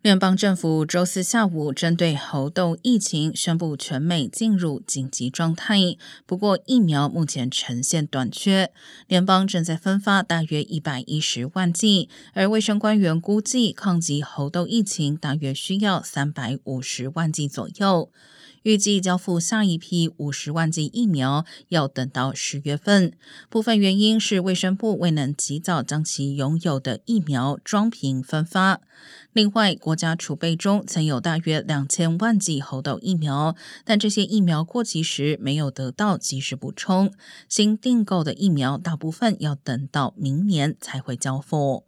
联邦政府周四下午针对猴痘疫情宣布全美进入紧急状态，不过疫苗目前呈现短缺，联邦正在分发大约一百一十万剂，而卫生官员估计抗击猴痘疫情大约需要三百五十万剂左右。预计交付下一批五十万剂疫苗要等到十月份，部分原因是卫生部未能及早将其拥有的疫苗装瓶分发。另外，国家储备中曾有大约两千万剂猴痘疫苗，但这些疫苗过期时没有得到及时补充，新订购的疫苗大部分要等到明年才会交付。